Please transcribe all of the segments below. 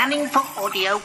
Scanning for audio.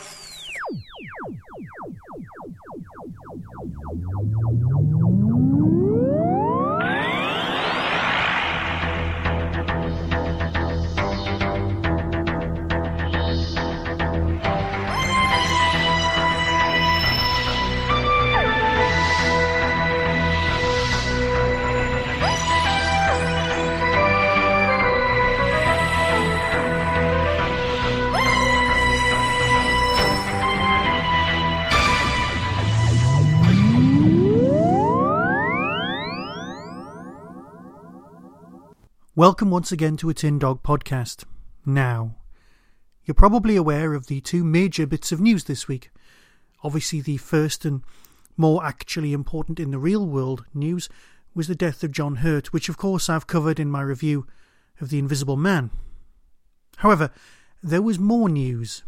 Welcome once again to a Tin Dog podcast. Now, you're probably aware of the two major bits of news this week. Obviously, the first and more actually important in the real world news was the death of John Hurt, which of course I've covered in my review of The Invisible Man. However, there was more news.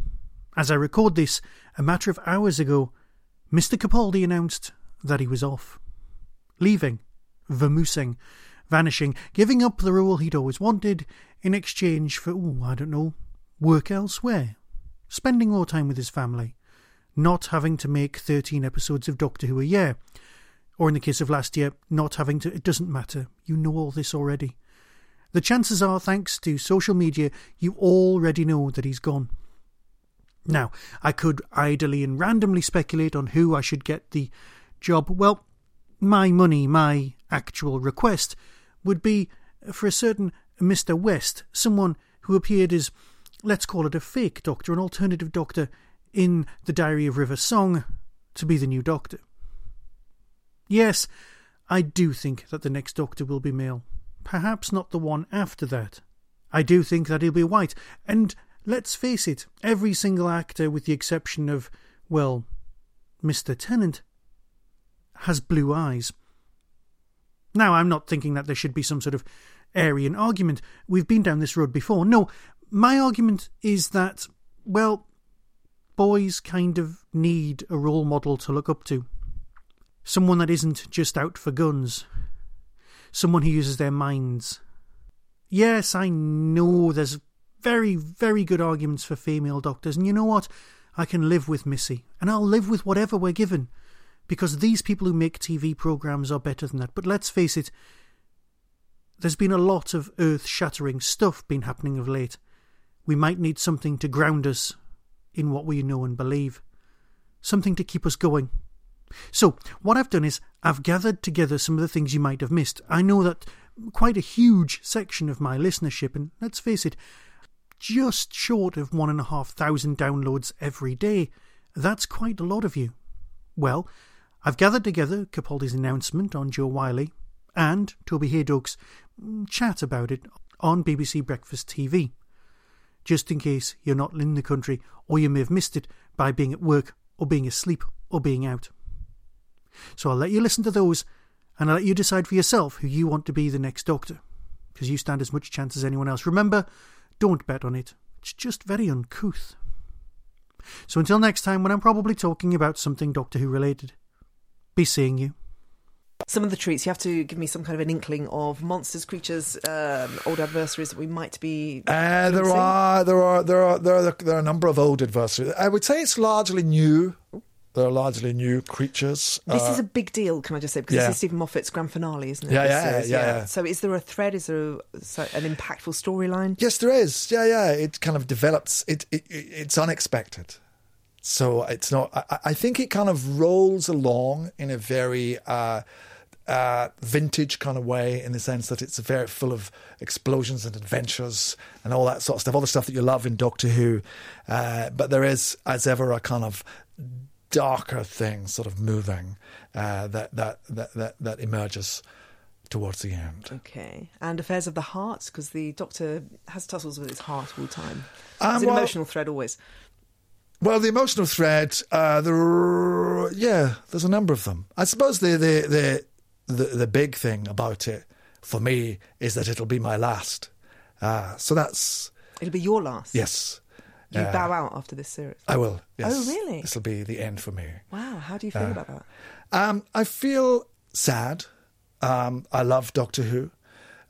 As I record this, a matter of hours ago, Mr. Capaldi announced that he was off. Leaving. Vamoosing vanishing, giving up the role he'd always wanted in exchange for, oh, I don't know, work elsewhere, spending more time with his family, not having to make 13 episodes of Doctor Who a year, or in the case of last year, not having to, it doesn't matter, you know all this already. The chances are, thanks to social media, you already know that he's gone. Now, I could idly and randomly speculate on who I should get the job. Well, my money, my actual request would be for a certain Mr. West, someone who appeared as, let's call it a fake doctor, an alternative doctor in The Diary of River Song, to be the new doctor. Yes, I do think that the next doctor will be male. Perhaps not the one after that. I do think that he'll be white, and let's face it, every single actor, with the exception of, well, Mr. Tennant, has blue eyes. Now, I'm not thinking that there should be some sort of Aryan argument. We've been down this road before. No, my argument is that, well, boys kind of need a role model to look up to. Someone that isn't just out for guns. Someone who uses their minds. Yes, I know there's very, very good arguments for female doctors, and you know what? I can live with Missy, and I'll live with whatever we're given because these people who make TV programs are better than that. But let's face it, there's been a lot of earth shattering stuff been happening of late. We might need something to ground us in what we know and believe, something to keep us going. So, what I've done is I've gathered together some of the things you might have missed. I know that quite a huge section of my listenership, and let's face it, just short of one and a half thousand downloads every day, that's quite a lot of you. Well, I've gathered together Capaldi's announcement on Jo Whiley and Toby Hadoke's mm, chat about it on BBC Breakfast TV, just in case you're not in the country or you may have missed it by being at work or being asleep or being out. So I'll let you listen to those and I'll let you decide for yourself who you want to be the next Doctor, because you stand as much chance as anyone else. Remember, don't bet on it. It's just very uncouth. So until next time, when I'm probably talking about something Doctor Who related, be seeing you. Some of the treats you have to give me some kind of an inkling of monsters, creatures, um, old adversaries that we might be. Uh, there are there are there are there are there are a number of old adversaries. I would say it's largely new. They're largely new creatures. This uh, is a big deal, can I just say? Because yeah. this is Steven Moffat's grand finale, isn't it? Yeah, yeah, is, yeah, yeah. So is there a thread? Is there a, so an impactful storyline? Yes, there is. Yeah, yeah. It kind of develops. It, it it's unexpected. So it's not. I, I, think it kind of rolls along in a very uh, uh, vintage kind of way, in the sense that it's very full of explosions and adventures and all that sort of stuff, all the stuff that you love in Doctor Who. Uh, but there is, as ever, a kind of darker thing sort of moving uh, that, that that that that emerges towards the end. Okay. And affairs of the heart, because the Doctor has tussles with his heart all the time. Um, it's an well- emotional thread always. Well, the emotional thread, uh, there, yeah, there's a number of them. I suppose the, the the the the big thing about it for me is that it'll be my last. Uh, so that's It'll be your last. yes, You uh, bow out after this series. I will. Yes. Oh, really? This will be the end for me. Wow. How do you feel Uh, about that? Um, I feel sad. Um, I love Doctor Who.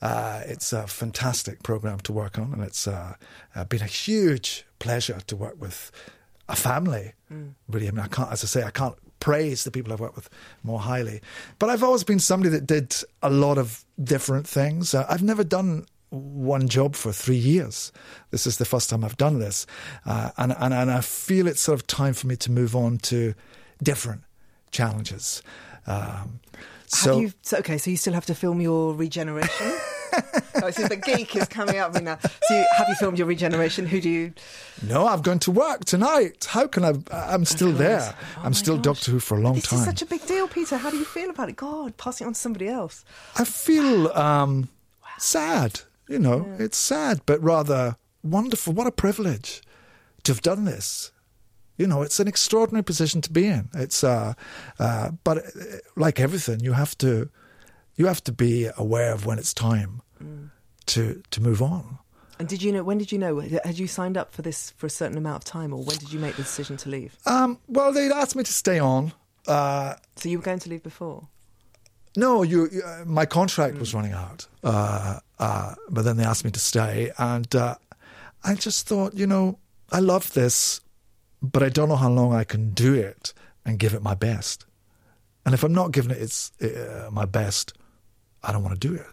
Uh, it's a fantastic program to work on, and it's uh, uh, been a huge pleasure to work with a family. Really, I mean, I can't, as I say, I can't praise the people I've worked with more highly. But I've always been somebody that did a lot of different things. Uh, I've never done one job for three years. This is the first time I've done this, uh, and, and and I feel it's sort of time for me to move on to different challenges. Um, so have you, so, okay, so you still have to film your regeneration? oh, see, the geek is coming up now. So, you, have you filmed your regeneration? Who do you? no, I've gone to work tonight. How can I? I'm still there. Oh I'm still gosh. Doctor Who for a long This time. is such a big deal, Peter. How do you feel about it? God, passing it on to somebody else. I feel um, sad. You know, it's sad, but rather wonderful. What a privilege to have done this. You know, it's an extraordinary position to be in. It's, uh, uh, but uh, like everything, you have to, you have to be aware of when it's time to to move on. And did you know? When did you know? Had you signed up for this for a certain amount of time, or when did you make the decision to leave? Um, well, they'd asked me to stay on. Uh, So you were going to leave before. No, you. Uh, my contract was running out, uh, uh, but then they asked me to stay, and uh, I just thought, you know, I love this, but I don't know how long I can do it and give it my best. And if I'm not giving it its uh, my best, I don't want to do it.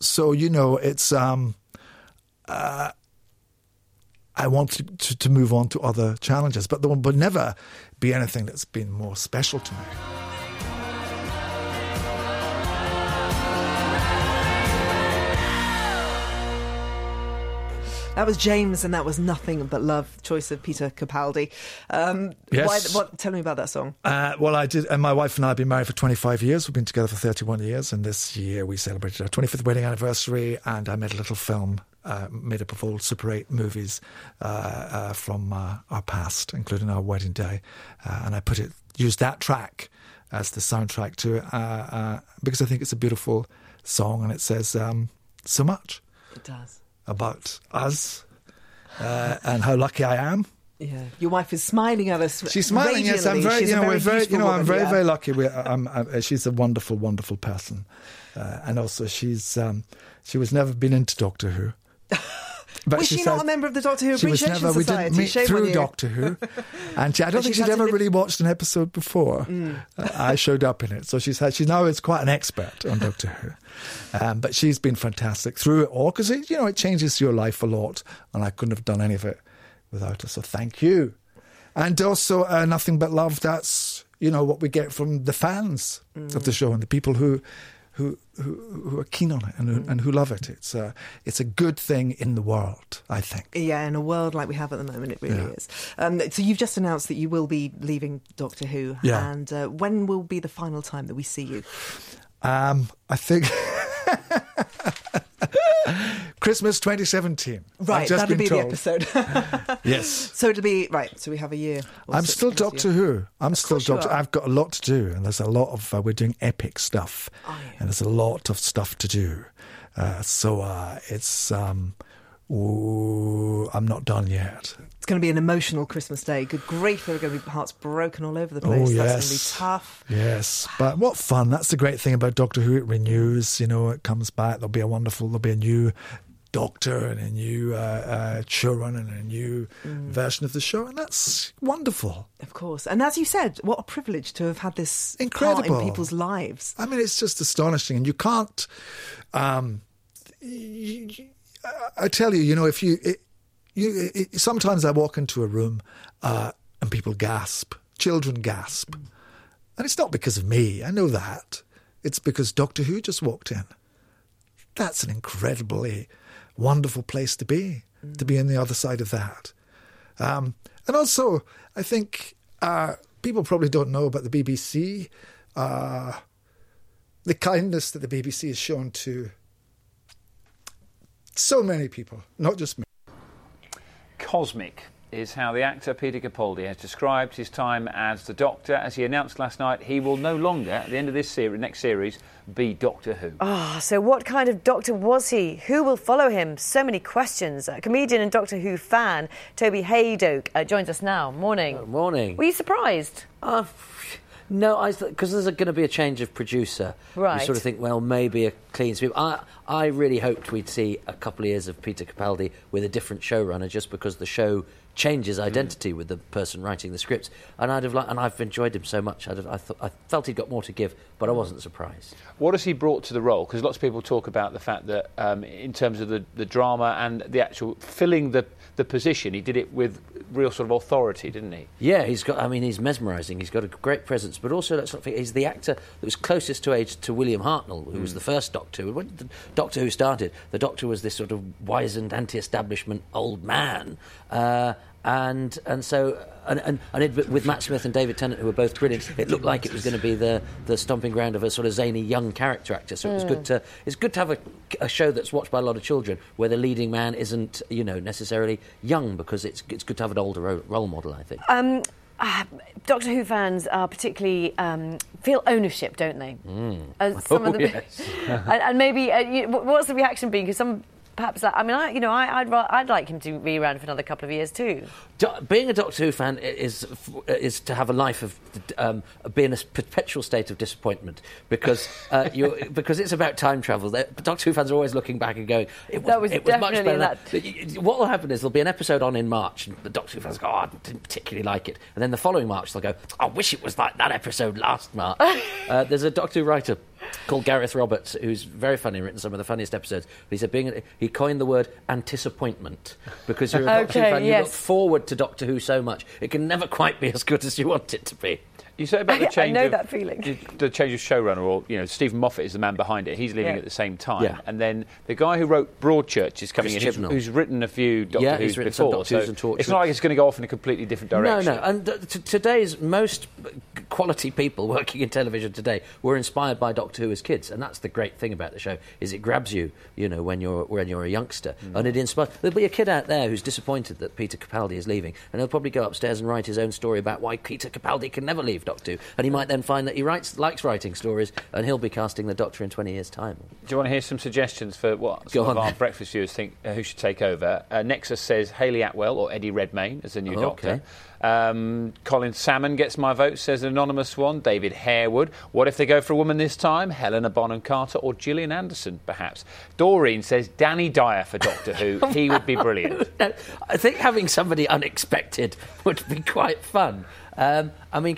So you know, it's um, uh, I want to, to to move on to other challenges, but there will never be anything that's been more special to me. That was James, and that was nothing but love. Choice of Peter Capaldi. Um, Yes. Why, what, tell me about that song. Uh, well, I did, and my wife and I have been married for 25 years. We've been together for 31 years, and this year we celebrated our 25th wedding anniversary. And I made a little film uh, made up of old Super 8 movies uh, uh, from uh, our past, including our wedding day. Uh, and I put it, used that track as the soundtrack to it uh, uh, because I think it's a beautiful song, and it says um, so much It does. About us uh, and how lucky I am. Yeah, your wife is smiling at us. She's smiling. Yes, I'm very. She's you know, we're very. You know, I'm very, yeah. very lucky. We, I'm, i she's a wonderful, wonderful person, uh, and also she's. Um, she was never been into Doctor Who. But Was she, not a member of the Doctor Who she was Appreciation never. We Society? didn't meet Shame through. Doctor Who, and she, I don't think she'd ever live- really watched an episode before. Mm. Uh, I showed up in it, so she's had. She now is quite an expert on Doctor Who, um, but she's been fantastic through it all because you know it changes your life a lot, and I couldn't have done any of it without her. So thank you, and also uh, nothing but love. That's you know what we get from the fans of the show and the people who. Who, who who are keen on it and who, and who love it? It's a it's a good thing in the world, I think. Yeah, in a world like we have at the moment, it really Yeah. is. Um, so you've just announced that you will be leaving Doctor Who. Yeah. And uh, when will be the final time that we see you? Um, I think Christmas 2017. Right, that'll be told. the episode. Yes. so it'll be right. So we have a year. I'm still. Doctor Who. I'm still Doctor. I've got a lot to do, and there's a lot of. Uh, we're doing epic stuff, Are you? and there's a lot of stuff to do. Uh, so uh, it's. Um, ooh, I'm not done yet. It's going to be an emotional Christmas day. Good grief, there are going to be hearts broken all over the place. Oh, place. That's going to be tough. Yes, but what fun! That's the great thing about Doctor Who. It renews. You know, it comes back. There'll be a wonderful. There'll be a new Doctor and a new uh, uh, and a new Mm. version of the show, and that's wonderful. Of course. And as you said, what a privilege to have had this part Incredible. in people's lives. I mean, it's just astonishing, and you can't. Um, y- y- I tell you, you know, if you, it, you, it, sometimes I walk into a room uh, and people gasp, children gasp, and it's not because of me. I know that. It's because Doctor Who just walked in. That's an incredibly wonderful place to be, to be on the other side of that. Um, and also, I think uh, people probably don't know about the BBC, uh, the kindness that the BBC has shown to so many people, not just me. Cosmic is how the actor Peter Capaldi has described his time as the Doctor. As he announced last night, he will no longer, at the end of this series, next series, be Doctor Who. Ah, so what kind of doctor was he? Who will follow him? So many questions. Uh, comedian and Doctor Who fan Toby Hadoke uh, joins us now. Morning. Good Morning. Were you surprised? Uh, No, I because there's going to be a change of producer. Right. You sort of think, well, maybe a clean sweep. I I really hoped we'd see a couple of years of Peter Capaldi with a different showrunner, just because the show changes identity with the person writing the scripts. And I'd have liked, and I've enjoyed him so much. I'd have, I, thought, I felt he'd got more to give, but I wasn't surprised. What has he brought to the role? Because lots of people talk about the fact that, um, in terms of the, the drama and the actual filling the, the position, he did it with real sort of authority, didn't he? Yeah, he's got. I mean, he's mesmerising. He's got a great presence, but also let's not forget he's the actor that was closest to age to William Hartnell, who was the first Doctor. When the Doctor Who started, the Doctor was this sort of wizened, anti-establishment old man. Uh, and and so and, and, and it, with Matt Smith and David Tennant, who were both brilliant, it looked like it was going to be the, the stomping ground of a sort of zany young character actor. So it was good to it's good to have a, a show that's watched by a lot of children where the leading man isn't you know necessarily young because it's it's good to have an older ro- role model. I think. Um, uh, Doctor Who fans are particularly um, feel ownership, don't they? As some Oh, of the, yes. and, and maybe uh, you, what's the reaction been? Because some perhaps I mean, I, you know, I, I'd I'd like him to be around for another couple of years too. Do- being a Doctor Who fan is is to have a life of um, being a perpetual state of disappointment because uh, you because it's about time travel. They're- Doctor Who fans are always looking back and going, "It was, That was it was much better." than-" What will happen is there'll be an episode on in March, and the Doctor Who fans go, "Oh, I didn't particularly like it," and then the following March they'll go, "I wish it was like that episode last March." uh, there's a Doctor Who writer called Gareth Roberts, who's very funny, written some of the funniest episodes. But he said being he coined the word anticipointment because you're a Doctor Okay, Who fan, you look forward to Doctor Who so much it can never quite be as good as you want it to be. You say about the change. I change. know of, that feeling. The, the change of showrunner, or you know, Steven Moffat is the man behind it. He's leaving Yeah. at the same time, Yeah. and then the guy who wrote Broadchurch is coming Chris in, who's, Chibnall. who's written a few Doctor Yeah, Who's he's written some before. Doctor Who's so and Torchwood. it's not like it's going to go off in a completely different direction. No, no. And uh, t- today's most quality people working in television today were inspired by Doctor Who as kids, and that's the great thing about the show is it grabs you, you know, when you're when you're a youngster, Mm. and it inspires. There'll be a kid out there who's disappointed that Peter Capaldi is leaving, and he'll probably go upstairs and write his own story about why Peter Capaldi can never leave Doctor Who, and he might then find that he writes likes writing stories, and he'll be casting the Doctor in 20 years' time. Do you want to hear some suggestions for what some of our breakfast viewers think uh, who should take over? Uh, Nexus says Hayley Atwell or Eddie Redmayne as the new Oh, Doctor. okay. Um, Colin Salmon gets my vote, says an anonymous one. David Harewood. What if they go for a woman this time? Helena Bonham Carter or Gillian Anderson, perhaps. Doreen says Danny Dyer for Doctor Who. he would be brilliant. No, I think having somebody unexpected would be quite fun. Um, I mean,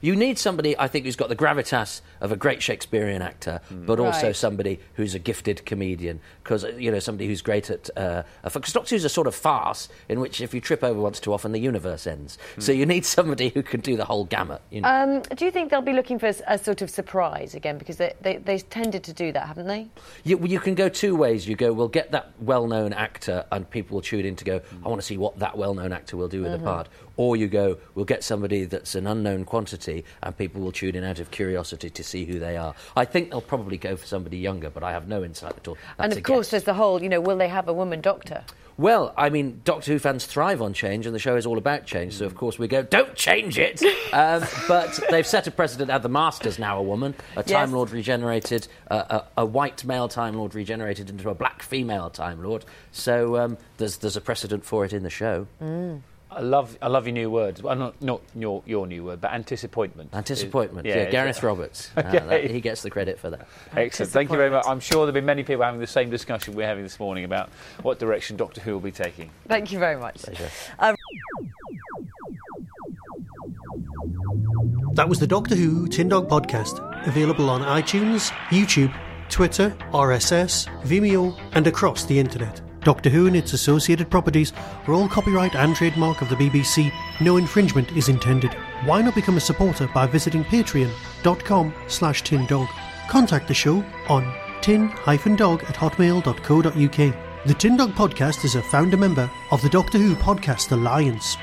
you need somebody, I think, who's got the gravitas of a great Shakespearean actor, but mm. also Right. somebody who's a gifted comedian. Because, uh, you know, somebody who's great at. Uh, because Doctor Who's a sort of farce in which if you trip over once too often, the universe ends. Hmm. So you need somebody who can do the whole gamut. You know? Um, do you think they'll be looking for a, a sort of surprise again? Because they, they, they tended to do that, haven't they? You, you can go two ways. You go, we'll get that well known actor, and people will tune in to go, hmm. I want to see what that well known actor will do with the mm-hmm. part. Or you go, we'll get somebody that's an unknown quantity, and people will tune in out of curiosity to see who they are. I think they'll probably go for somebody younger, but I have no insight at all. That's and of course, guess. there's the whole, you know, will they have a woman doctor? Well, I mean, Doctor Who fans thrive on change, and the show is all about change. So, of course, we go, don't change it. um, but they've set a precedent. At the Master's now a woman, a Time Yes. Lord regenerated, uh, a, a white male Time Lord regenerated into a black female Time Lord. So um, there's there's a precedent for it in the show. I love, I love your new words. Well, not, not your, your new word, but anticipatment. Anticipatment. Is- Yeah, is- Gareth Roberts. Uh, that- he gets the credit for that. Excellent. Thank you very much. I'm sure there'll be many people having the same discussion we're having this morning about what direction Doctor Who will be taking. Thank you very much. Pleasure. That was the Doctor Who Tin Dog podcast, available on iTunes, YouTube, Twitter, RSS, Vimeo, and across the internet. Doctor Who and its associated properties are all copyright and trademark of the BBC. No infringement is intended. Why not become a supporter by visiting patreon.com slash tindog. Contact the show on tin-dog at hotmail.co.uk. The Tin Dog Podcast is a founder member of the Doctor Who Podcast Alliance.